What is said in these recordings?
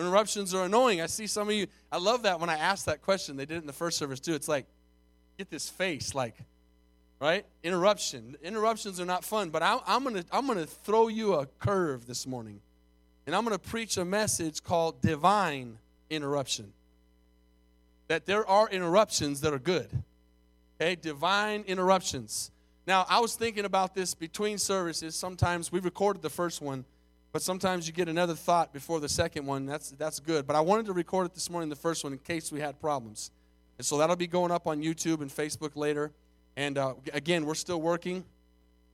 Interruptions are annoying. I see some of you. I love that when I asked that question. They did it in the first service too. It's like, get this face, like, right? Interruption. Interruptions are not fun, but I, I'm gonna I'm gonna throw you a curve this morning, and I'm gonna preach a message called divine interruption. That there are interruptions that are good. Okay, divine interruptions. Now, I was thinking about this between services. Sometimes we recorded the first one, but sometimes you get another thought before the second one. That's that's good. But I wanted to record it this morning, the first one, in case we had problems. And so that'll be going up on YouTube and Facebook later. And uh, again, we're still working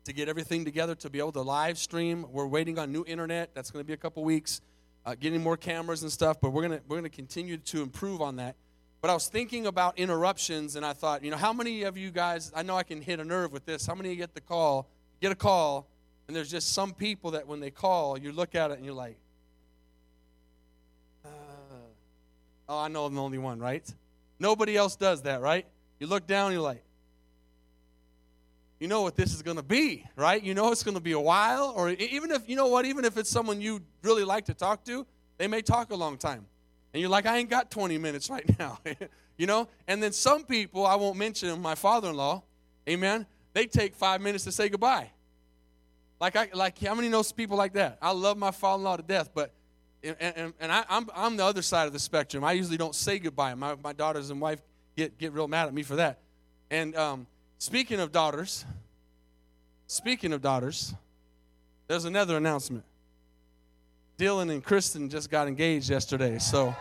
to get everything together to be able to live stream. We're waiting on new internet. That's going to be a couple weeks. Uh, getting more cameras and stuff, but we're gonna we're gonna continue to improve on that. But I was thinking about interruptions, and I thought, you know, how many of you guys? I know I can hit a nerve with this. How many of you get the call, get a call, and there's just some people that when they call, you look at it and you're like, uh, oh, I know I'm the only one, right? Nobody else does that, right? You look down, you're like, you know what this is going to be, right? You know it's going to be a while, or even if, you know what, even if it's someone you really like to talk to, they may talk a long time. And you're like, I ain't got 20 minutes right now, you know? And then some people, I won't mention my father in law, amen, they take five minutes to say goodbye. Like, I, like how many knows people like that? I love my father in law to death, but and, and, and I, am I'm, I'm the other side of the spectrum. I usually don't say goodbye. My, my daughters and wife get, get real mad at me for that. And um, speaking of daughters, speaking of daughters, there's another announcement. Dylan and Kristen just got engaged yesterday, so.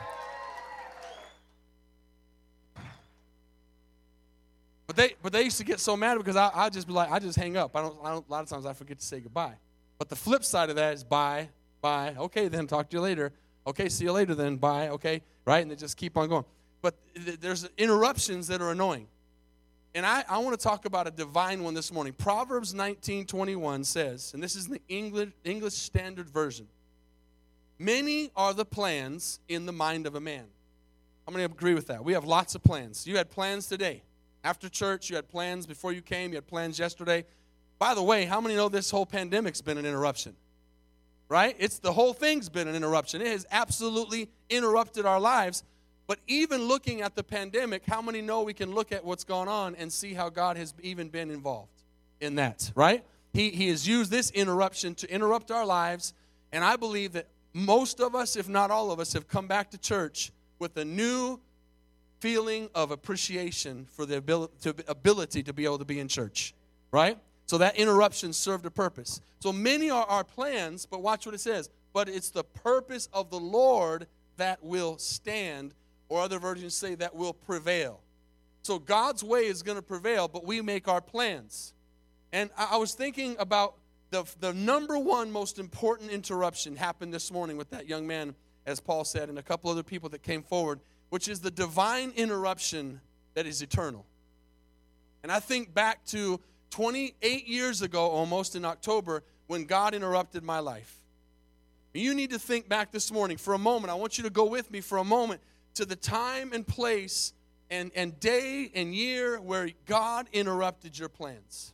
But they, but they used to get so mad because I, I just be like, I just hang up. I don't, I don't, a lot of times I forget to say goodbye. But the flip side of that is bye, bye. Okay, then talk to you later. Okay, see you later then. Bye. Okay, right? And they just keep on going. But th- there's interruptions that are annoying. And I, I want to talk about a divine one this morning. Proverbs 19 21 says, and this is the English, English Standard Version Many are the plans in the mind of a man. How many agree with that. We have lots of plans. You had plans today. After church, you had plans before you came, you had plans yesterday. By the way, how many know this whole pandemic's been an interruption? Right? It's the whole thing's been an interruption. It has absolutely interrupted our lives. But even looking at the pandemic, how many know we can look at what's gone on and see how God has even been involved in that, right? He, he has used this interruption to interrupt our lives. And I believe that most of us, if not all of us, have come back to church with a new feeling of appreciation for the ability to, be able to be in church, right? So that interruption served a purpose. So many are our plans, but watch what it says. But it's the purpose of the Lord that will stand, or other versions say that will prevail. So God's way is going to prevail, but we make our plans. And I was thinking about the, the number one most important interruption happened this morning with that young man, as Paul said, and a couple other people that came forward, which is the divine interruption that is eternal. And I think back to 28 years ago, almost in October, when God interrupted my life. You need to think back this morning for a moment. I want you to go with me for a moment to the time and place and, and day and year where God interrupted your plans.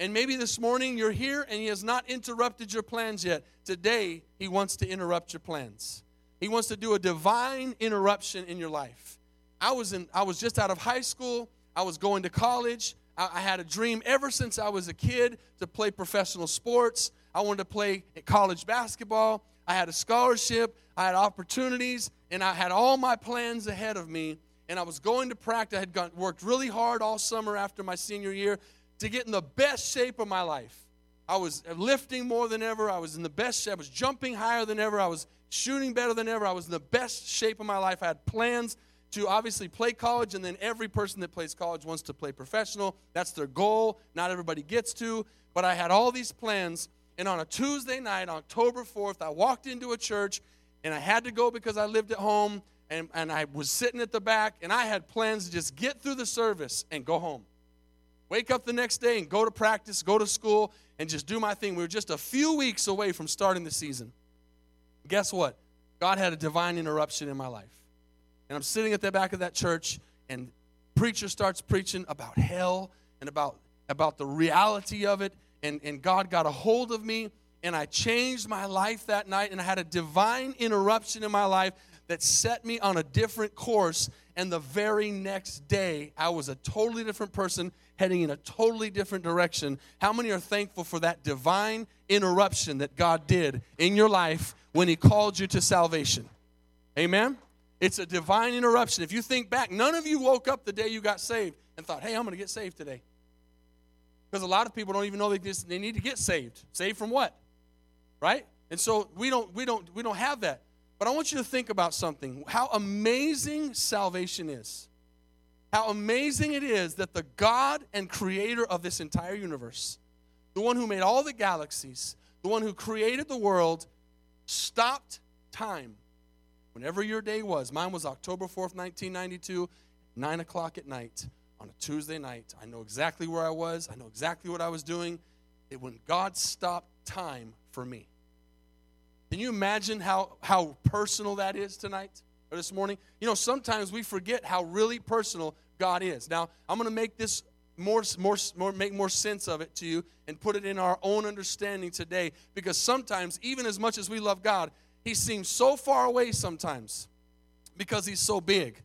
And maybe this morning you're here and He has not interrupted your plans yet. Today, He wants to interrupt your plans. He wants to do a divine interruption in your life. I was, in, I was just out of high school, I was going to college. I, I had a dream ever since I was a kid to play professional sports. I wanted to play college basketball. I had a scholarship, I had opportunities, and I had all my plans ahead of me. And I was going to practice. I had gone, worked really hard all summer after my senior year to get in the best shape of my life. I was lifting more than ever. I was in the best shape. I was jumping higher than ever. I was shooting better than ever. I was in the best shape of my life. I had plans to obviously play college, and then every person that plays college wants to play professional. That's their goal. Not everybody gets to, but I had all these plans. And on a Tuesday night, October 4th, I walked into a church, and I had to go because I lived at home, and, and I was sitting at the back, and I had plans to just get through the service and go home. Wake up the next day and go to practice, go to school, and just do my thing. We were just a few weeks away from starting the season. Guess what? God had a divine interruption in my life. And I'm sitting at the back of that church, and preacher starts preaching about hell and about, about the reality of it. And, and God got a hold of me, and I changed my life that night, and I had a divine interruption in my life that set me on a different course. And the very next day, I was a totally different person heading in a totally different direction. How many are thankful for that divine interruption that God did in your life when He called you to salvation? Amen? It's a divine interruption. If you think back, none of you woke up the day you got saved and thought, hey, I'm going to get saved today. Because a lot of people don't even know they, just, they need to get saved. Saved from what? Right? And so we don't, we, don't, we don't have that. But I want you to think about something how amazing salvation is. How amazing it is that the God and creator of this entire universe, the one who made all the galaxies, the one who created the world, stopped time. Whenever your day was, mine was October 4th, 1992, 9 o'clock at night on a Tuesday night. I know exactly where I was, I know exactly what I was doing. It when God stopped time for me. Can you imagine how, how personal that is tonight or this morning? You know, sometimes we forget how really personal God is. Now, I'm going to make this more, more, more, make more sense of it to you and put it in our own understanding today because sometimes, even as much as we love God, He seems so far away sometimes because He's so big.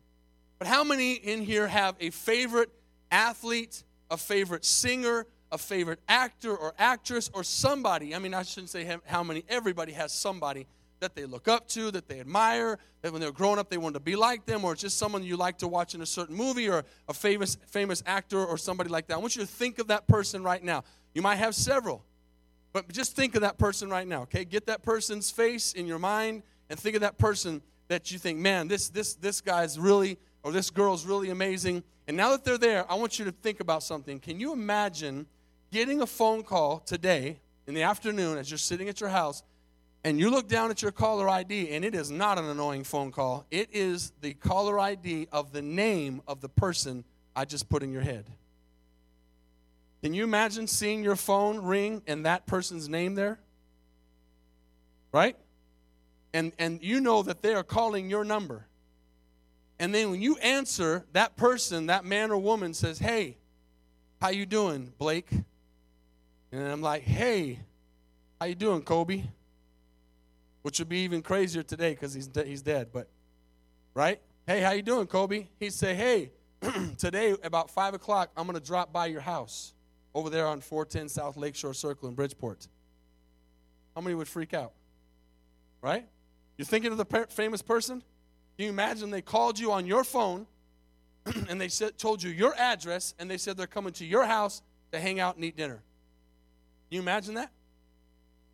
But how many in here have a favorite athlete, a favorite singer, a favorite actor or actress or somebody. I mean, I shouldn't say how many, everybody has somebody that they look up to, that they admire, that when they're growing up they want to be like them, or just someone you like to watch in a certain movie or a famous, famous actor or somebody like that. I want you to think of that person right now. You might have several, but just think of that person right now, okay? Get that person's face in your mind and think of that person that you think, man, this, this, this guy's really, or this girl's really amazing. And now that they're there, I want you to think about something. Can you imagine getting a phone call today in the afternoon as you're sitting at your house and you look down at your caller ID and it is not an annoying phone call. It is the caller ID of the name of the person I just put in your head. Can you imagine seeing your phone ring and that person's name there? Right? And and you know that they are calling your number. And then when you answer, that person, that man or woman says, "Hey, how you doing, Blake?" And I'm like, hey, how you doing, Kobe? Which would be even crazier today because he's, de- he's dead, but, right? Hey, how you doing, Kobe? He'd say, hey, today about 5 o'clock, I'm going to drop by your house over there on 410 South Lakeshore Circle in Bridgeport. How many would freak out? Right? You're thinking of the per- famous person? Can you imagine they called you on your phone and they said, told you your address and they said they're coming to your house to hang out and eat dinner? You imagine that?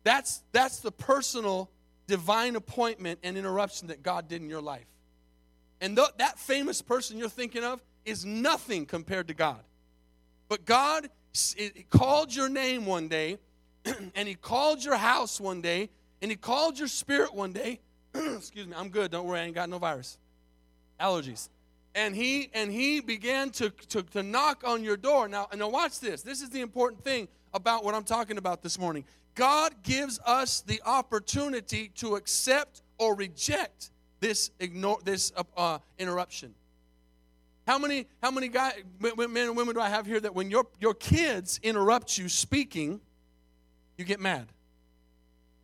That's, that's the personal divine appointment and interruption that God did in your life. And th- that famous person you're thinking of is nothing compared to God. But God it called your name one day, and He called your house one day, and He called your spirit one day. Excuse me, I'm good. Don't worry, I ain't got no virus. Allergies. And he and he began to, to, to knock on your door. Now, now watch this. This is the important thing about what I'm talking about this morning. God gives us the opportunity to accept or reject this ignore this uh, uh, interruption. How many how many guys, men and women do I have here that when your your kids interrupt you speaking, you get mad?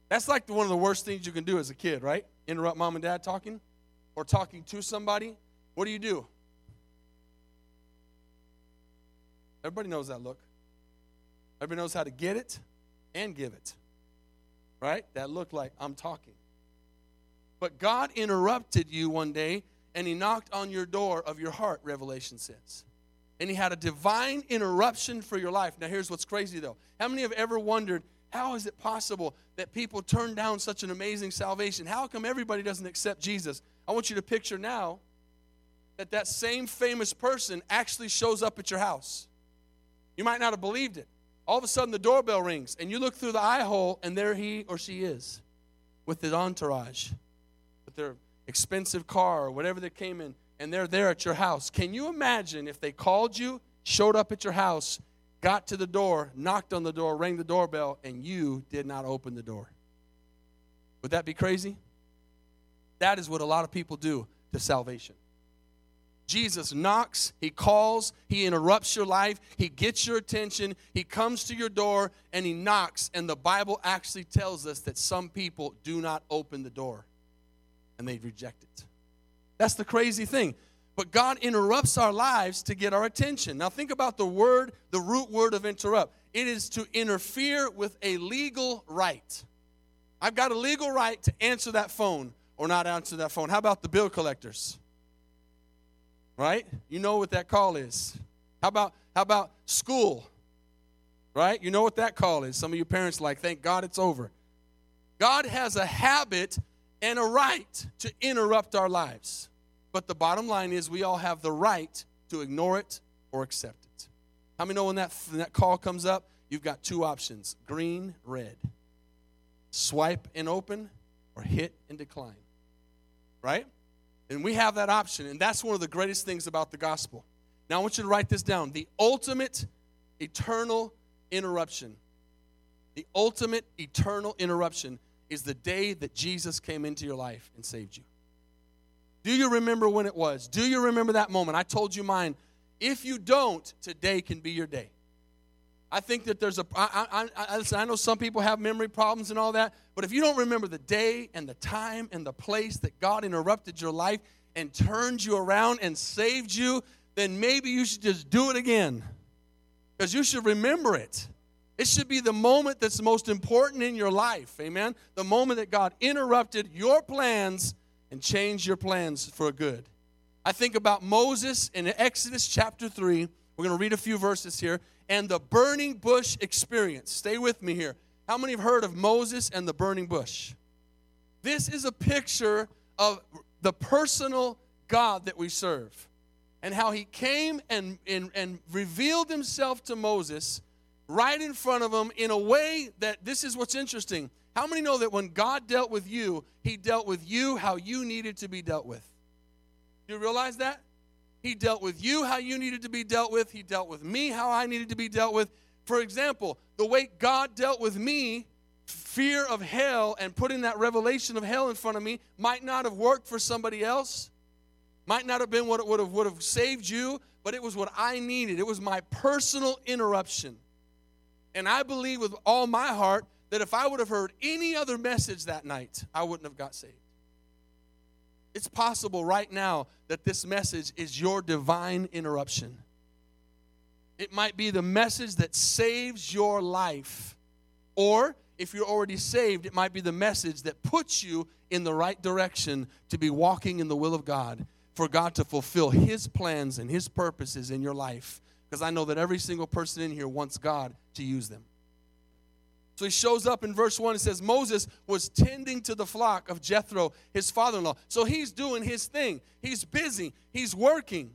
That's like the, one of the worst things you can do as a kid, right? Interrupt mom and dad talking or talking to somebody. What do you do? Everybody knows that look. Everybody knows how to get it and give it. Right? That looked like I'm talking. But God interrupted you one day and He knocked on your door of your heart, Revelation says. And He had a divine interruption for your life. Now, here's what's crazy though. How many have ever wondered, how is it possible that people turn down such an amazing salvation? How come everybody doesn't accept Jesus? I want you to picture now that that same famous person actually shows up at your house. You might not have believed it all of a sudden the doorbell rings and you look through the eye hole and there he or she is with his entourage with their expensive car or whatever they came in and they're there at your house. Can you imagine if they called you showed up at your house got to the door knocked on the door rang the doorbell and you did not open the door? Would that be crazy? That is what a lot of people do to salvation Jesus knocks, he calls, he interrupts your life, he gets your attention, he comes to your door, and he knocks. And the Bible actually tells us that some people do not open the door and they reject it. That's the crazy thing. But God interrupts our lives to get our attention. Now, think about the word, the root word of interrupt. It is to interfere with a legal right. I've got a legal right to answer that phone or not answer that phone. How about the bill collectors? Right? You know what that call is. How about how about school? Right? You know what that call is. Some of you parents like, thank God it's over. God has a habit and a right to interrupt our lives. But the bottom line is we all have the right to ignore it or accept it. How many know when that, when that call comes up, you've got two options green, red. Swipe and open or hit and decline. Right? And we have that option. And that's one of the greatest things about the gospel. Now, I want you to write this down the ultimate eternal interruption. The ultimate eternal interruption is the day that Jesus came into your life and saved you. Do you remember when it was? Do you remember that moment? I told you mine. If you don't, today can be your day. I think that there's a. I, I, I, listen, I know some people have memory problems and all that, but if you don't remember the day and the time and the place that God interrupted your life and turned you around and saved you, then maybe you should just do it again. Because you should remember it. It should be the moment that's most important in your life. Amen. The moment that God interrupted your plans and changed your plans for good. I think about Moses in Exodus chapter 3. We're going to read a few verses here. And the burning bush experience. Stay with me here. How many have heard of Moses and the burning bush? This is a picture of the personal God that we serve and how he came and, and, and revealed himself to Moses right in front of him in a way that this is what's interesting. How many know that when God dealt with you, he dealt with you how you needed to be dealt with? Do you realize that? He dealt with you how you needed to be dealt with. He dealt with me how I needed to be dealt with. For example, the way God dealt with me, fear of hell and putting that revelation of hell in front of me might not have worked for somebody else. Might not have been what it would have would have saved you, but it was what I needed. It was my personal interruption. And I believe with all my heart that if I would have heard any other message that night, I wouldn't have got saved. It's possible right now that this message is your divine interruption. It might be the message that saves your life. Or if you're already saved, it might be the message that puts you in the right direction to be walking in the will of God, for God to fulfill His plans and His purposes in your life because I know that every single person in here wants God to use them. So he shows up in verse 1 and says, Moses was tending to the flock of Jethro, his father in law. So he's doing his thing. He's busy, he's working.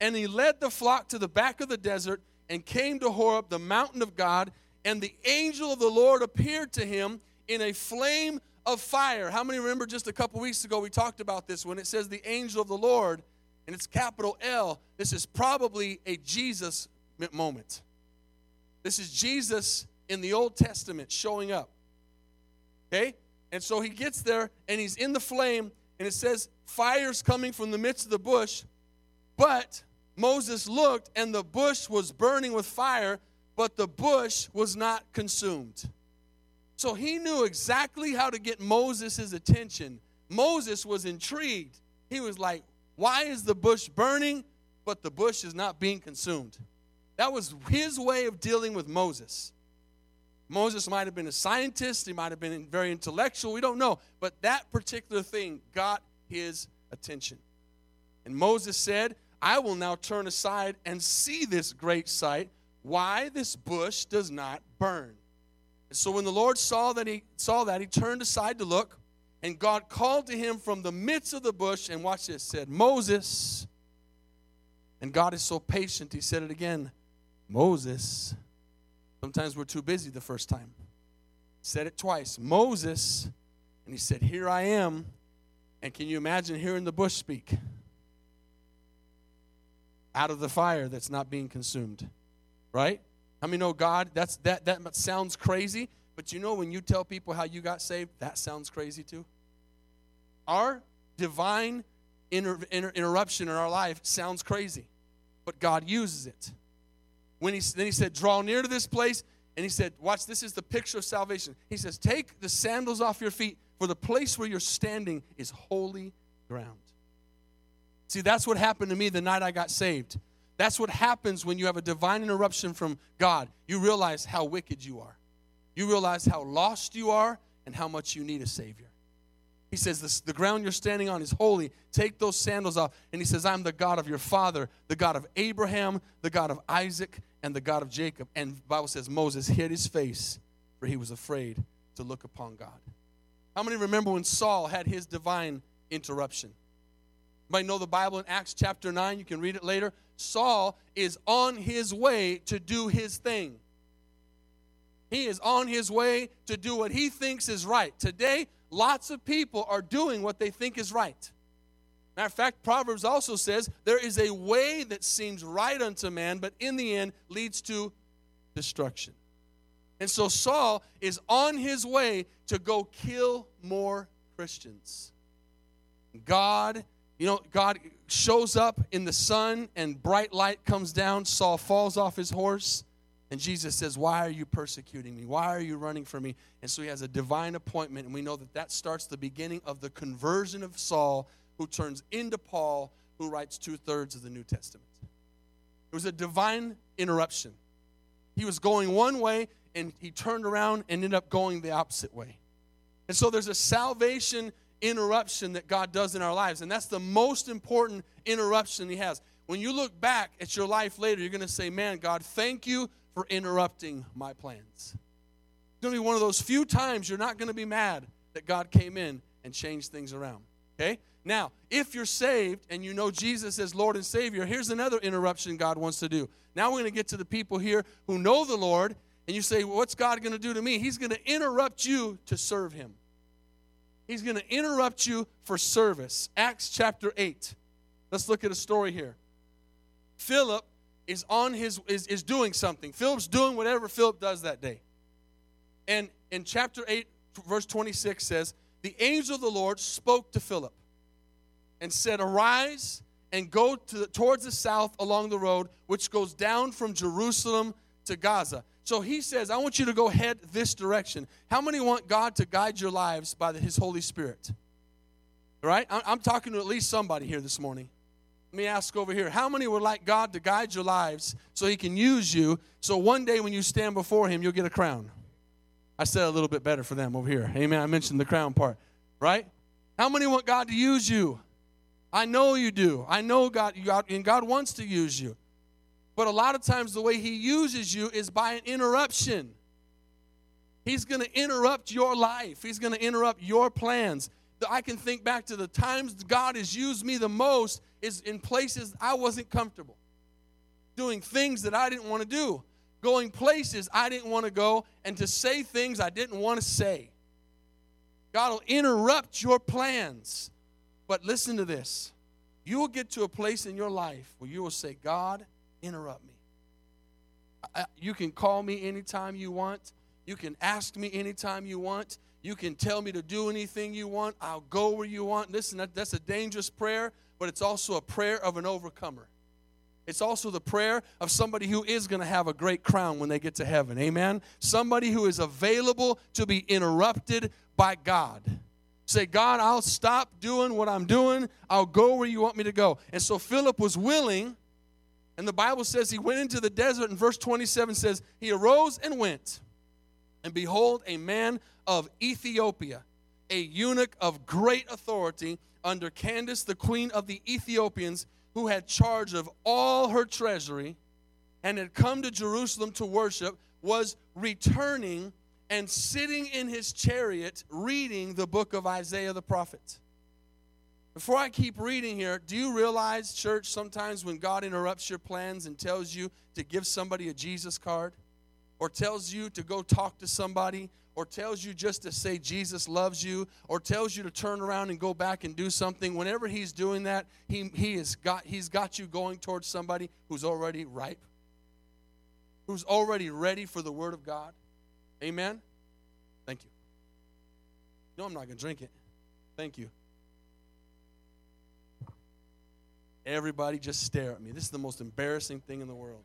And he led the flock to the back of the desert and came to Horeb, the mountain of God. And the angel of the Lord appeared to him in a flame of fire. How many remember just a couple weeks ago we talked about this when it says the angel of the Lord and it's capital L, this is probably a Jesus moment. This is Jesus in the Old Testament showing up. Okay? And so he gets there and he's in the flame, and it says, Fire's coming from the midst of the bush. But Moses looked, and the bush was burning with fire, but the bush was not consumed. So he knew exactly how to get Moses' attention. Moses was intrigued. He was like, why is the bush burning, but the bush is not being consumed? That was his way of dealing with Moses. Moses might have been a scientist, he might have been very intellectual, we don't know. But that particular thing got his attention. And Moses said, I will now turn aside and see this great sight, why this bush does not burn. And so when the Lord saw that he saw that, he turned aside to look. And God called to him from the midst of the bush, and watch this, said, Moses. And God is so patient, he said it again, Moses. Sometimes we're too busy the first time. Said it twice, Moses. And he said, Here I am. And can you imagine hearing the bush speak? Out of the fire that's not being consumed. Right? How many know God? That's that that sounds crazy, but you know when you tell people how you got saved, that sounds crazy too. Our divine inter- inter- interruption in our life sounds crazy, but God uses it. When he, then he said, Draw near to this place. And he said, Watch, this is the picture of salvation. He says, Take the sandals off your feet, for the place where you're standing is holy ground. See, that's what happened to me the night I got saved. That's what happens when you have a divine interruption from God. You realize how wicked you are. You realize how lost you are and how much you need a Savior. He says, The ground you're standing on is holy. Take those sandals off. And he says, I'm the God of your father, the God of Abraham, the God of Isaac, and the God of Jacob. And Bible says Moses hid his face, for he was afraid to look upon God. How many remember when Saul had his divine interruption? Anybody know the Bible in Acts chapter 9? You can read it later. Saul is on his way to do his thing. He is on his way to do what he thinks is right. Today, lots of people are doing what they think is right. Matter of fact, Proverbs also says there is a way that seems right unto man, but in the end leads to destruction. And so Saul is on his way to go kill more Christians. God, you know, God shows up in the sun and bright light comes down. Saul falls off his horse and Jesus says, Why are you persecuting me? Why are you running from me? And so he has a divine appointment, and we know that that starts the beginning of the conversion of Saul, who turns into Paul, who writes two thirds of the New Testament. It was a divine interruption. He was going one way, and he turned around and ended up going the opposite way. And so there's a salvation interruption that God does in our lives, and that's the most important interruption he has. When you look back at your life later, you're going to say, Man, God, thank you for interrupting my plans. It's going to be one of those few times you're not going to be mad that God came in and changed things around. Okay? Now, if you're saved and you know Jesus as Lord and Savior, here's another interruption God wants to do. Now we're going to get to the people here who know the Lord, and you say, well, What's God going to do to me? He's going to interrupt you to serve Him. He's going to interrupt you for service. Acts chapter 8. Let's look at a story here. Philip is on his is, is doing something. Philip's doing whatever Philip does that day. And in chapter 8, verse 26 says, The angel of the Lord spoke to Philip and said, Arise and go to the, towards the south along the road which goes down from Jerusalem to Gaza. So he says, I want you to go head this direction. How many want God to guide your lives by the, his Holy Spirit? All right? I'm talking to at least somebody here this morning. Me ask over here. How many would like God to guide your lives so He can use you so one day when you stand before Him, you'll get a crown? I said a little bit better for them over here. Amen. I mentioned the crown part, right? How many want God to use you? I know you do. I know God, God, and God wants to use you. But a lot of times, the way He uses you is by an interruption. He's going to interrupt your life, He's going to interrupt your plans. I can think back to the times God has used me the most is in places I wasn't comfortable. Doing things that I didn't want to do. Going places I didn't want to go and to say things I didn't want to say. God will interrupt your plans. But listen to this. You will get to a place in your life where you will say, God, interrupt me. you can call me anytime you want. You can ask me anytime you want. You can tell me to do anything you want. I'll go where you want. Listen, that, that's a dangerous prayer, but it's also a prayer of an overcomer. It's also the prayer of somebody who is going to have a great crown when they get to heaven. Amen. Somebody who is available to be interrupted by God. Say, God, I'll stop doing what I'm doing. I'll go where you want me to go. And so Philip was willing, and the Bible says he went into the desert, and verse 27 says, He arose and went. And behold, a man of Ethiopia, a eunuch of great authority under Candace, the queen of the Ethiopians, who had charge of all her treasury and had come to Jerusalem to worship, was returning and sitting in his chariot reading the book of Isaiah the prophet. Before I keep reading here, do you realize, church, sometimes when God interrupts your plans and tells you to give somebody a Jesus card, or tells you to go talk to somebody, or tells you just to say Jesus loves you, or tells you to turn around and go back and do something, whenever he's doing that, he, he has got, he's got you going towards somebody who's already ripe, who's already ready for the Word of God. Amen? Thank you. No, I'm not going to drink it. Thank you. everybody just stare at me. This is the most embarrassing thing in the world.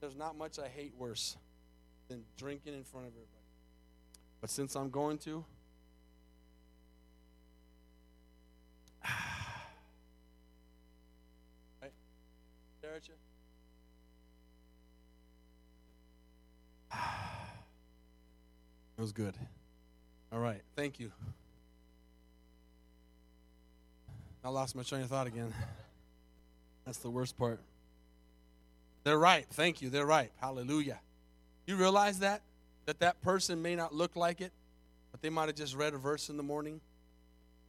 There's not much I hate worse than drinking in front of everybody. But since I'm going to, right? It was good. All right. Thank you. I lost my train of thought again. That's the worst part. They're ripe. Thank you. They're ripe. Hallelujah. You realize that? That that person may not look like it, but they might have just read a verse in the morning.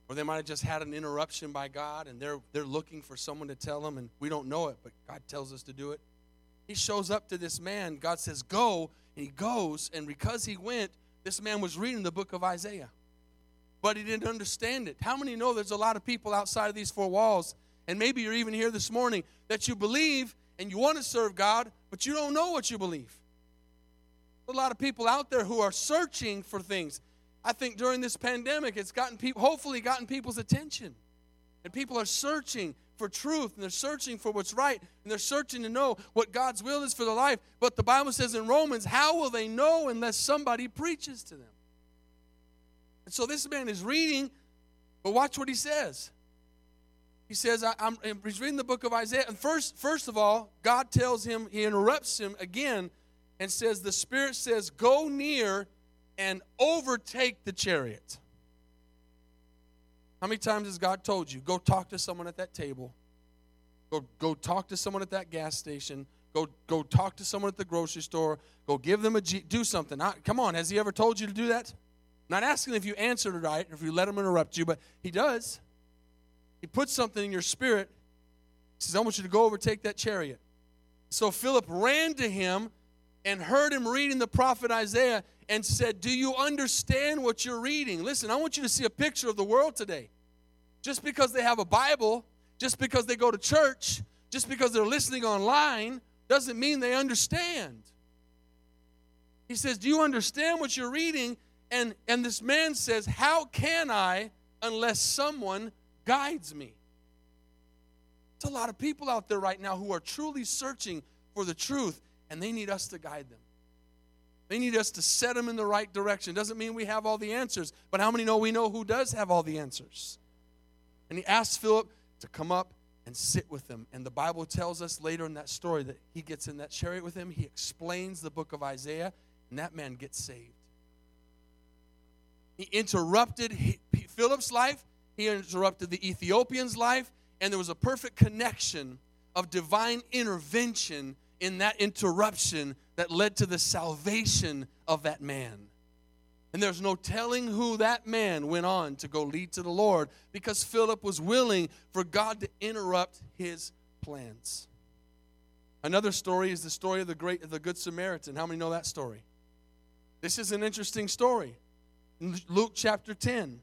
Or they might have just had an interruption by God and they're, they're looking for someone to tell them, and we don't know it, but God tells us to do it. He shows up to this man. God says, Go. And he goes. And because he went, this man was reading the book of Isaiah. But he didn't understand it. How many know there's a lot of people outside of these four walls? And maybe you're even here this morning that you believe and you want to serve God, but you don't know what you believe. A lot of people out there who are searching for things. I think during this pandemic, it's gotten people, hopefully, gotten people's attention. And people are searching for truth and they're searching for what's right and they're searching to know what God's will is for their life. But the Bible says in Romans, how will they know unless somebody preaches to them? And so this man is reading, but watch what he says. He says, I, am he's reading the book of Isaiah. And first, first of all, God tells him, he interrupts him again and says, The Spirit says, Go near and overtake the chariot. How many times has God told you, go talk to someone at that table? Go, go talk to someone at that gas station. Go, go talk to someone at the grocery store. Go give them a G, do something. I, come on, has he ever told you to do that? I'm not asking if you answered it right or if you let him interrupt you, but he does. He puts something in your spirit. He says, I want you to go overtake that chariot. So Philip ran to him and heard him reading the prophet Isaiah and said, Do you understand what you're reading? Listen, I want you to see a picture of the world today. Just because they have a Bible, just because they go to church, just because they're listening online, doesn't mean they understand. He says, Do you understand what you're reading? And, and this man says, How can I unless someone guides me? There's a lot of people out there right now who are truly searching for the truth, and they need us to guide them. They need us to set them in the right direction. Doesn't mean we have all the answers, but how many know we know who does have all the answers? And he asks Philip to come up and sit with him. And the Bible tells us later in that story that he gets in that chariot with him. He explains the book of Isaiah, and that man gets saved. He interrupted Philip's life, he interrupted the Ethiopian's life, and there was a perfect connection of divine intervention in that interruption that led to the salvation of that man. And there's no telling who that man went on to go lead to the Lord because Philip was willing for God to interrupt his plans. Another story is the story of the great the good Samaritan. How many know that story? This is an interesting story. In Luke chapter 10,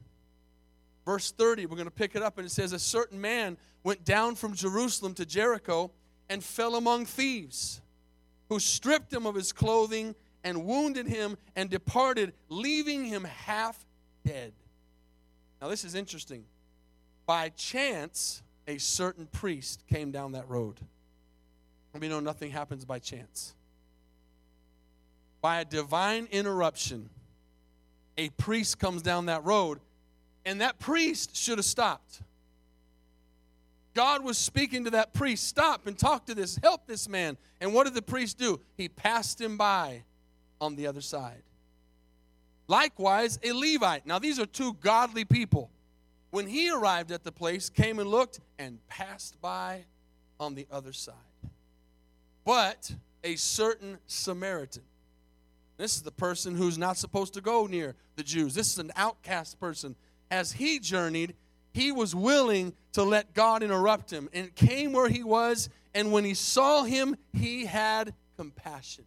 verse 30, we're going to pick it up and it says a certain man went down from Jerusalem to Jericho and fell among thieves who stripped him of his clothing and wounded him and departed, leaving him half dead. Now, this is interesting. By chance, a certain priest came down that road. We know nothing happens by chance. By a divine interruption, a priest comes down that road, and that priest should have stopped. God was speaking to that priest, stop and talk to this, help this man. And what did the priest do? He passed him by on the other side. Likewise, a Levite. Now, these are two godly people. When he arrived at the place, came and looked and passed by on the other side. But a certain Samaritan. This is the person who's not supposed to go near the Jews. This is an outcast person. As he journeyed, he was willing to let God interrupt him and came where he was. And when he saw him, he had compassion.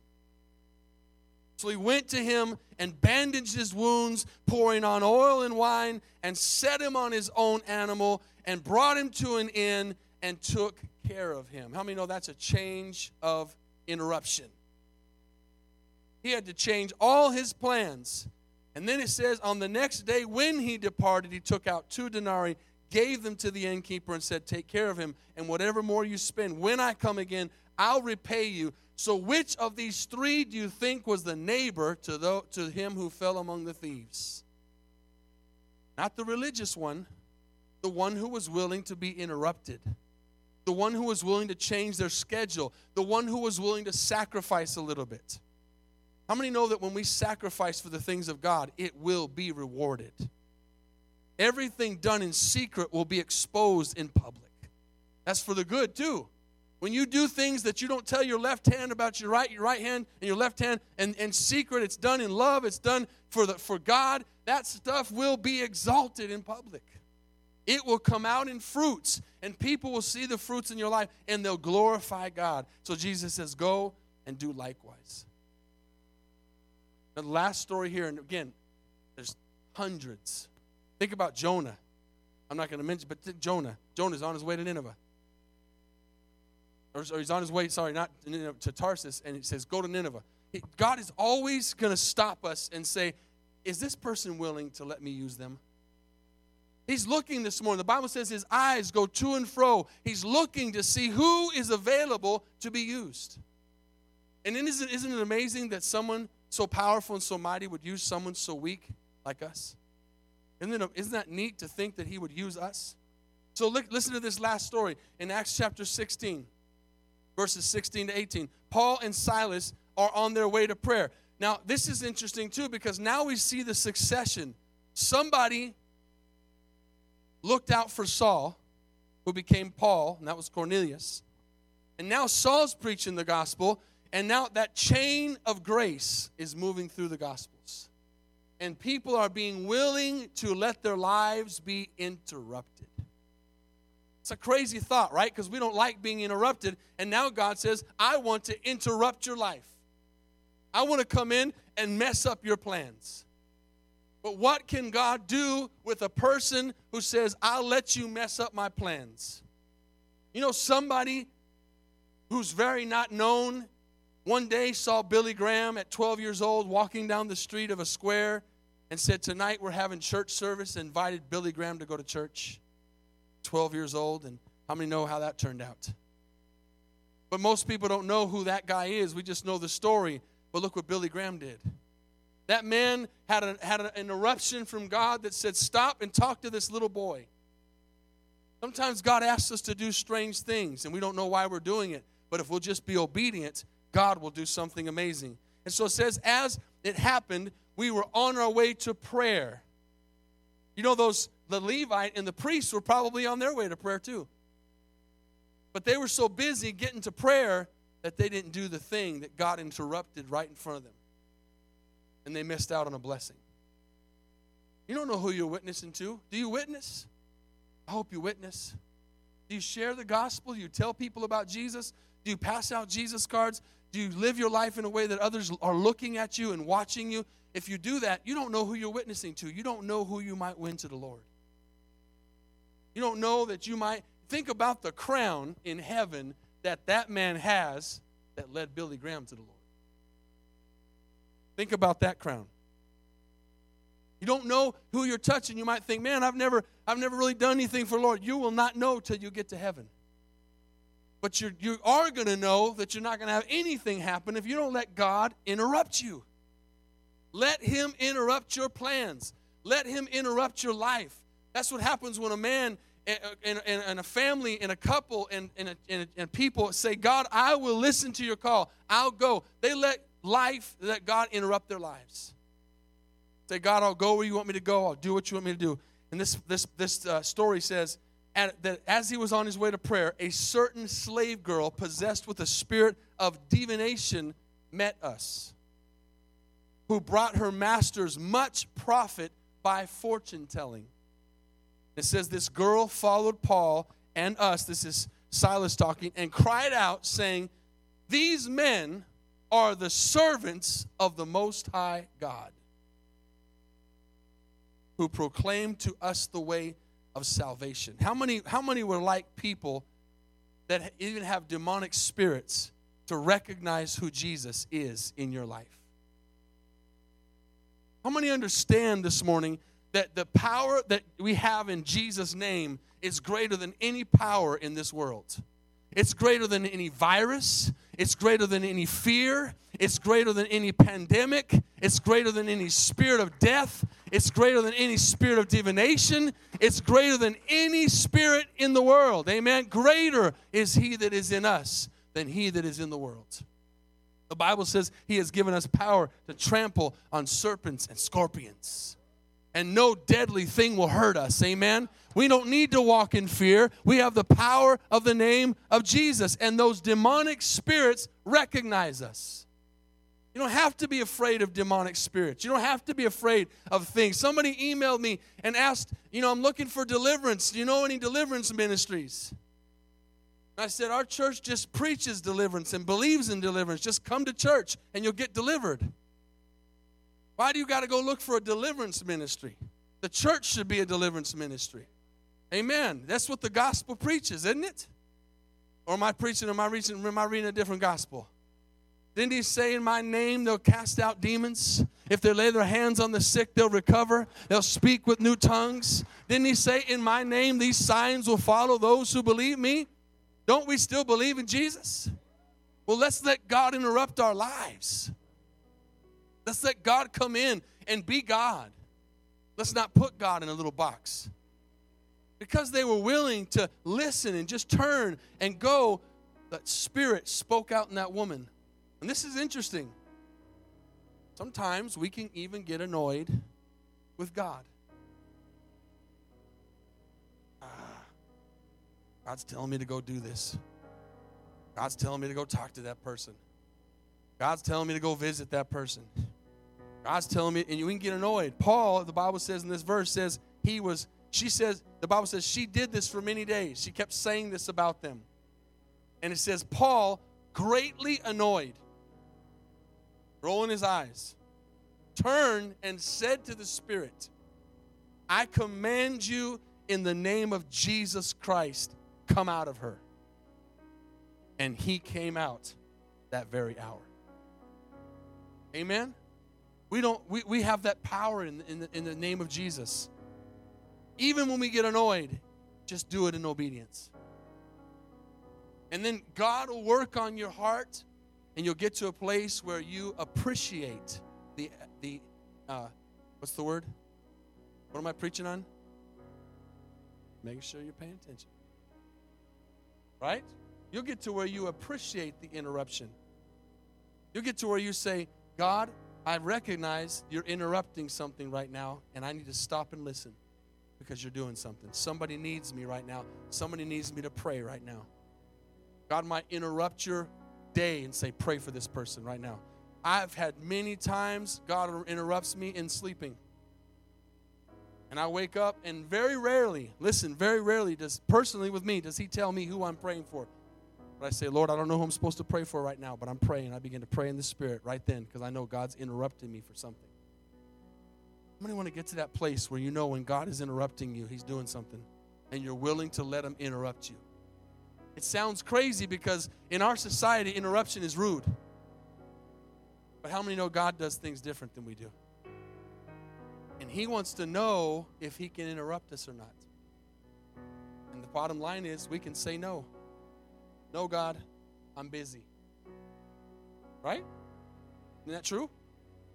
So he went to him and bandaged his wounds, pouring on oil and wine, and set him on his own animal, and brought him to an inn and took care of him. How many know that's a change of interruption? He had to change all his plans. And then it says, on the next day when he departed, he took out two denarii, gave them to the innkeeper and said, Take care of him, and whatever more you spend, when I come again, I'll repay you. So, which of these three do you think was the neighbor to, the, to him who fell among the thieves? Not the religious one, the one who was willing to be interrupted, the one who was willing to change their schedule, the one who was willing to sacrifice a little bit. How many know that when we sacrifice for the things of God, it will be rewarded? Everything done in secret will be exposed in public. That's for the good, too. When you do things that you don't tell your left hand about your right, your right hand and your left hand, and, and secret, it's done in love, it's done for, the, for God, that stuff will be exalted in public. It will come out in fruits, and people will see the fruits in your life, and they'll glorify God. So Jesus says, Go and do likewise. The last story here, and again, there's hundreds. Think about Jonah. I'm not going to mention, but Jonah. Jonah's on his way to Nineveh. Or, or he's on his way, sorry, not to, Nineveh, to Tarsus, and he says, Go to Nineveh. God is always going to stop us and say, Is this person willing to let me use them? He's looking this morning. The Bible says his eyes go to and fro. He's looking to see who is available to be used. And isn't, isn't it amazing that someone so powerful and so mighty would use someone so weak like us? Isn't, it, isn't that neat to think that he would use us? So look, listen to this last story in Acts chapter 16, verses 16 to 18. Paul and Silas are on their way to prayer. Now, this is interesting too because now we see the succession. Somebody looked out for Saul, who became Paul, and that was Cornelius. And now Saul's preaching the gospel, and now that chain of grace is moving through the gospels. And people are being willing to let their lives be interrupted. It's a crazy thought, right? Because we don't like being interrupted. And now God says, I want to interrupt your life. I want to come in and mess up your plans. But what can God do with a person who says, I'll let you mess up my plans? You know, somebody who's very not known one day saw Billy Graham at 12 years old walking down the street of a square and said, Tonight we're having church service, invited Billy Graham to go to church. 12 years old, and how many know how that turned out? But most people don't know who that guy is. We just know the story. But look what Billy Graham did. That man had, a, had an eruption from God that said, Stop and talk to this little boy. Sometimes God asks us to do strange things, and we don't know why we're doing it. But if we'll just be obedient, God will do something amazing. And so it says, As it happened, we were on our way to prayer. You know, those the Levite and the priests were probably on their way to prayer too. But they were so busy getting to prayer that they didn't do the thing that God interrupted right in front of them and they missed out on a blessing. You don't know who you're witnessing to. Do you witness? I hope you witness. Do you share the gospel? Do you tell people about Jesus? Do you pass out Jesus cards? Do you live your life in a way that others are looking at you and watching you? If you do that, you don't know who you're witnessing to. You don't know who you might win to the Lord. You don't know that you might think about the crown in heaven that that man has that led Billy Graham to the Lord. Think about that crown. You don't know who you're touching. You might think, man, I've never, I've never really done anything for Lord. You will not know till you get to heaven. But you're, you are going to know that you're not going to have anything happen if you don't let God interrupt you. Let Him interrupt your plans. Let Him interrupt your life. That's what happens when a man and, and, and a family and a couple and, and, and, and people say, God, I will listen to your call. I'll go. They let life let God interrupt their lives. Say, God, I'll go where you want me to go. I'll do what you want me to do. And this, this, this uh, story says that as he was on his way to prayer, a certain slave girl possessed with a spirit of divination met us, who brought her masters much profit by fortune telling. It says this girl followed Paul and us, this is Silas talking, and cried out, saying, These men are the servants of the Most High God who proclaim to us the way of salvation. How many, how many were like people that even have demonic spirits to recognize who Jesus is in your life? How many understand this morning that the power that we have in Jesus' name is greater than any power in this world. It's greater than any virus. It's greater than any fear. It's greater than any pandemic. It's greater than any spirit of death. It's greater than any spirit of divination. It's greater than any spirit in the world. Amen. Greater is he that is in us than he that is in the world. The Bible says he has given us power to trample on serpents and scorpions and no deadly thing will hurt us. Amen. We don't need to walk in fear. We have the power of the name of Jesus, and those demonic spirits recognize us. You don't have to be afraid of demonic spirits. You don't have to be afraid of things. Somebody emailed me and asked, You know, I'm looking for deliverance. Do you know any deliverance ministries? I said, Our church just preaches deliverance and believes in deliverance. Just come to church and you'll get delivered. Why do you got to go look for a deliverance ministry? The church should be a deliverance ministry. Amen. That's what the gospel preaches, isn't it? Or am I preaching? Am I reading? Am I reading a different gospel? Didn't he say, In my name, they'll cast out demons? If they lay their hands on the sick, they'll recover. They'll speak with new tongues. Didn't he say, In my name, these signs will follow those who believe me? Don't we still believe in Jesus? Well, let's let God interrupt our lives. Let's let God come in and be God. Let's not put God in a little box. Because they were willing to listen and just turn and go, that Spirit spoke out in that woman. And this is interesting. Sometimes we can even get annoyed with God. God's telling me to go do this. God's telling me to go talk to that person. God's telling me to go visit that person. God's telling me, and you can get annoyed. Paul, the Bible says in this verse, says he was, she says, the Bible says she did this for many days. She kept saying this about them. And it says, Paul, greatly annoyed, rolling his eyes, turned and said to the Spirit, I command you in the name of Jesus Christ, come out of her. And he came out that very hour. Amen? We don't we, we have that power in, in, the, in the name of Jesus. Even when we get annoyed, just do it in obedience. And then God will work on your heart and you'll get to a place where you appreciate the the uh, what's the word? What am I preaching on? Making sure you're paying attention. Right? You'll get to where you appreciate the interruption. You'll get to where you say, God, I recognize you're interrupting something right now, and I need to stop and listen because you're doing something. Somebody needs me right now. Somebody needs me to pray right now. God might interrupt your day and say, Pray for this person right now. I've had many times God interrupts me in sleeping. And I wake up, and very rarely, listen, very rarely does, personally with me, does He tell me who I'm praying for. But I say, Lord, I don't know who I'm supposed to pray for right now, but I'm praying. I begin to pray in the Spirit right then because I know God's interrupting me for something. How many want to get to that place where you know when God is interrupting you, He's doing something, and you're willing to let Him interrupt you? It sounds crazy because in our society, interruption is rude. But how many know God does things different than we do? And He wants to know if He can interrupt us or not. And the bottom line is we can say no. No, God, I'm busy. Right? Isn't that true?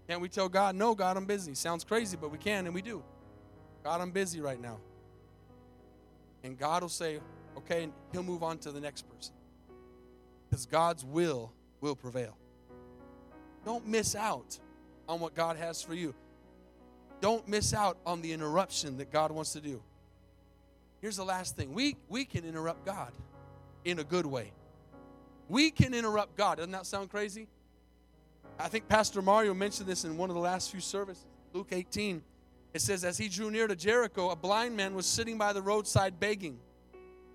Can't we tell God, no, God, I'm busy? Sounds crazy, but we can and we do. God, I'm busy right now. And God will say, okay, and he'll move on to the next person. Because God's will will prevail. Don't miss out on what God has for you. Don't miss out on the interruption that God wants to do. Here's the last thing we, we can interrupt God in a good way. We can interrupt God. Doesn't that sound crazy? I think Pastor Mario mentioned this in one of the last few services, Luke 18. It says, As he drew near to Jericho, a blind man was sitting by the roadside begging.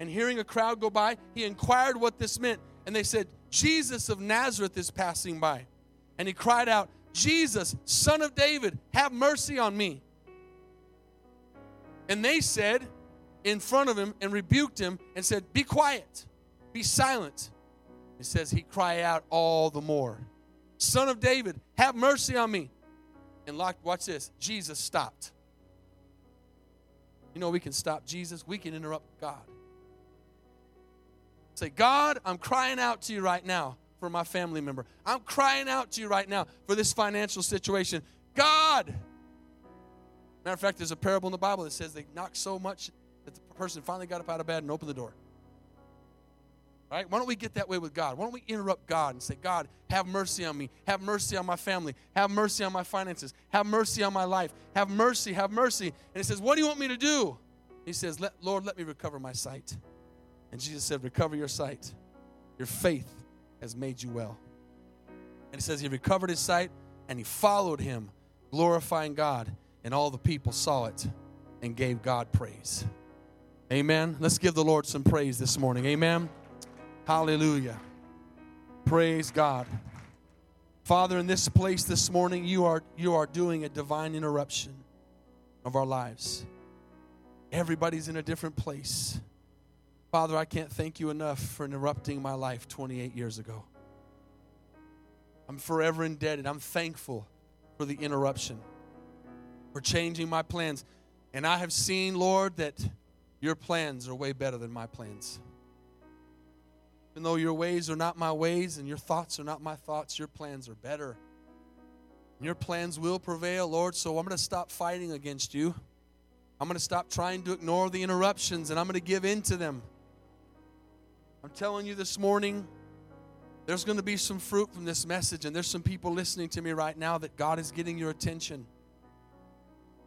And hearing a crowd go by, he inquired what this meant. And they said, Jesus of Nazareth is passing by. And he cried out, Jesus, son of David, have mercy on me. And they said, in front of him and rebuked him and said, Be quiet, be silent. It says he cried out all the more, Son of David, have mercy on me. And watch this Jesus stopped. You know, we can stop Jesus, we can interrupt God. Say, God, I'm crying out to you right now for my family member. I'm crying out to you right now for this financial situation. God! Matter of fact, there's a parable in the Bible that says they knocked so much that the person finally got up out of bed and opened the door. Right? Why don't we get that way with God? Why don't we interrupt God and say, God, have mercy on me. Have mercy on my family. Have mercy on my finances. Have mercy on my life. Have mercy. Have mercy. And he says, What do you want me to do? He says, let, Lord, let me recover my sight. And Jesus said, Recover your sight. Your faith has made you well. And he says, He recovered his sight and he followed him, glorifying God. And all the people saw it and gave God praise. Amen. Let's give the Lord some praise this morning. Amen. Hallelujah. Praise God. Father, in this place this morning, you are, you are doing a divine interruption of our lives. Everybody's in a different place. Father, I can't thank you enough for interrupting my life 28 years ago. I'm forever indebted. I'm thankful for the interruption, for changing my plans. And I have seen, Lord, that your plans are way better than my plans. Even though your ways are not my ways and your thoughts are not my thoughts, your plans are better. Your plans will prevail, Lord, so I'm going to stop fighting against you. I'm going to stop trying to ignore the interruptions and I'm going to give in to them. I'm telling you this morning, there's going to be some fruit from this message, and there's some people listening to me right now that God is getting your attention.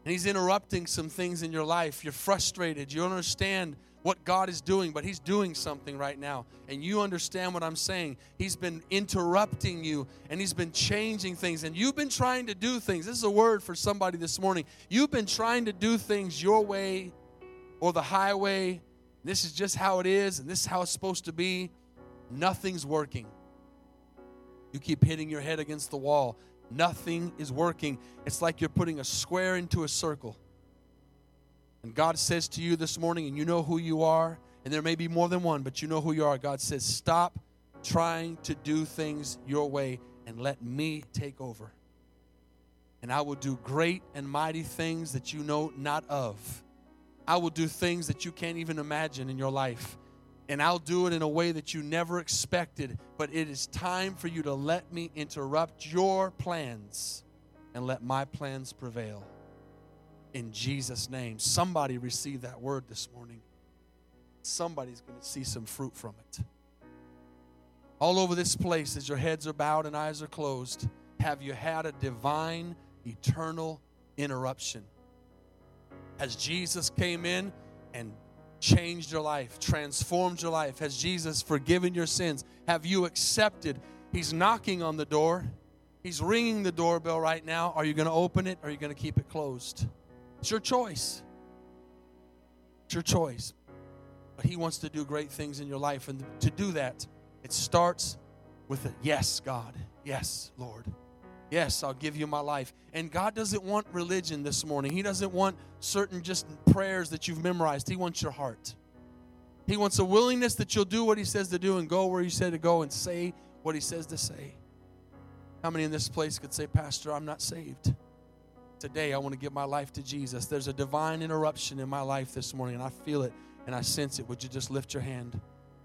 And He's interrupting some things in your life. You're frustrated. You don't understand what God is doing, but He's doing something right now. And you understand what I'm saying. He's been interrupting you and He's been changing things. And you've been trying to do things. This is a word for somebody this morning. You've been trying to do things your way or the highway. This is just how it is, and this is how it's supposed to be. Nothing's working. You keep hitting your head against the wall. Nothing is working. It's like you're putting a square into a circle. And God says to you this morning, and you know who you are, and there may be more than one, but you know who you are. God says, Stop trying to do things your way and let me take over. And I will do great and mighty things that you know not of. I will do things that you can't even imagine in your life. And I'll do it in a way that you never expected. But it is time for you to let me interrupt your plans and let my plans prevail in Jesus' name. Somebody receive that word this morning. Somebody's going to see some fruit from it. All over this place, as your heads are bowed and eyes are closed, have you had a divine, eternal interruption? Has Jesus came in and changed your life, transformed your life? Has Jesus forgiven your sins? Have you accepted? He's knocking on the door. He's ringing the doorbell right now. Are you going to open it or are you going to keep it closed? It's your choice. It's your choice. But He wants to do great things in your life. And to do that, it starts with a yes, God. Yes, Lord. Yes, I'll give you my life. And God doesn't want religion this morning. He doesn't want certain just prayers that you've memorized. He wants your heart. He wants a willingness that you'll do what He says to do and go where He said to go and say what He says to say. How many in this place could say, Pastor, I'm not saved? today I want to give my life to Jesus. There's a divine interruption in my life this morning, and I feel it and I sense it. Would you just lift your hand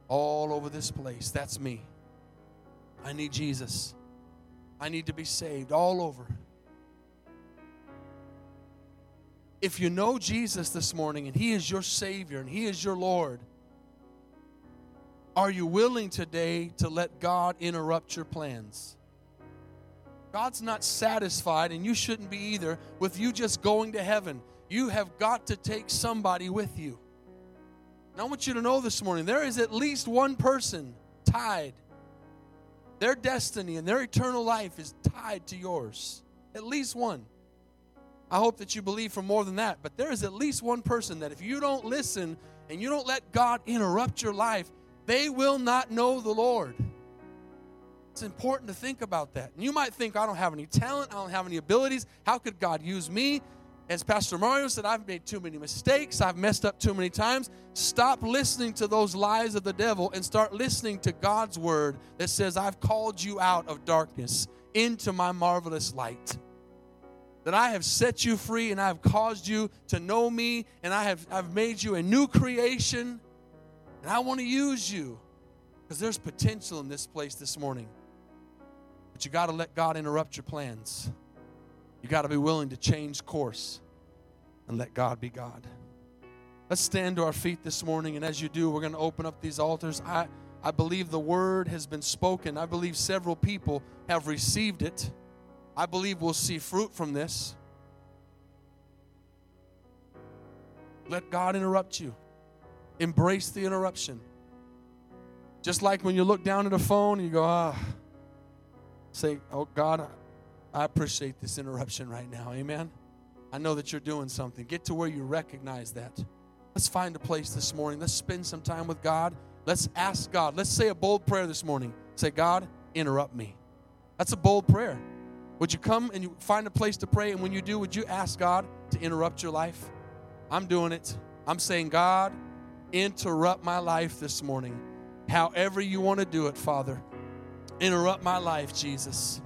all over this place? That's me. I need Jesus. I need to be saved all over. If you know Jesus this morning and He is your Savior and He is your Lord, are you willing today to let God interrupt your plans? God's not satisfied, and you shouldn't be either, with you just going to heaven. You have got to take somebody with you. And I want you to know this morning there is at least one person tied. Their destiny and their eternal life is tied to yours. At least one. I hope that you believe for more than that, but there is at least one person that if you don't listen and you don't let God interrupt your life, they will not know the Lord. It's important to think about that. And you might think, I don't have any talent, I don't have any abilities. How could God use me? As Pastor Mario said, I've made too many mistakes, I've messed up too many times. Stop listening to those lies of the devil and start listening to God's word that says, I've called you out of darkness into my marvelous light. that I have set you free and I have caused you to know me and I have I've made you a new creation and I want to use you because there's potential in this place this morning. But you got to let God interrupt your plans. You got to be willing to change course and let God be God. Let's stand to our feet this morning, and as you do, we're going to open up these altars. I, I believe the word has been spoken. I believe several people have received it. I believe we'll see fruit from this. Let God interrupt you. Embrace the interruption. Just like when you look down at a phone and you go, ah, say, oh God, I appreciate this interruption right now. Amen. I know that you're doing something. Get to where you recognize that. Let's find a place this morning. Let's spend some time with God. Let's ask God. Let's say a bold prayer this morning. Say, God, interrupt me. That's a bold prayer. Would you come and you find a place to pray? And when you do, would you ask God to interrupt your life? I'm doing it. I'm saying, God, interrupt my life this morning. However you want to do it, Father. Interrupt my life, Jesus.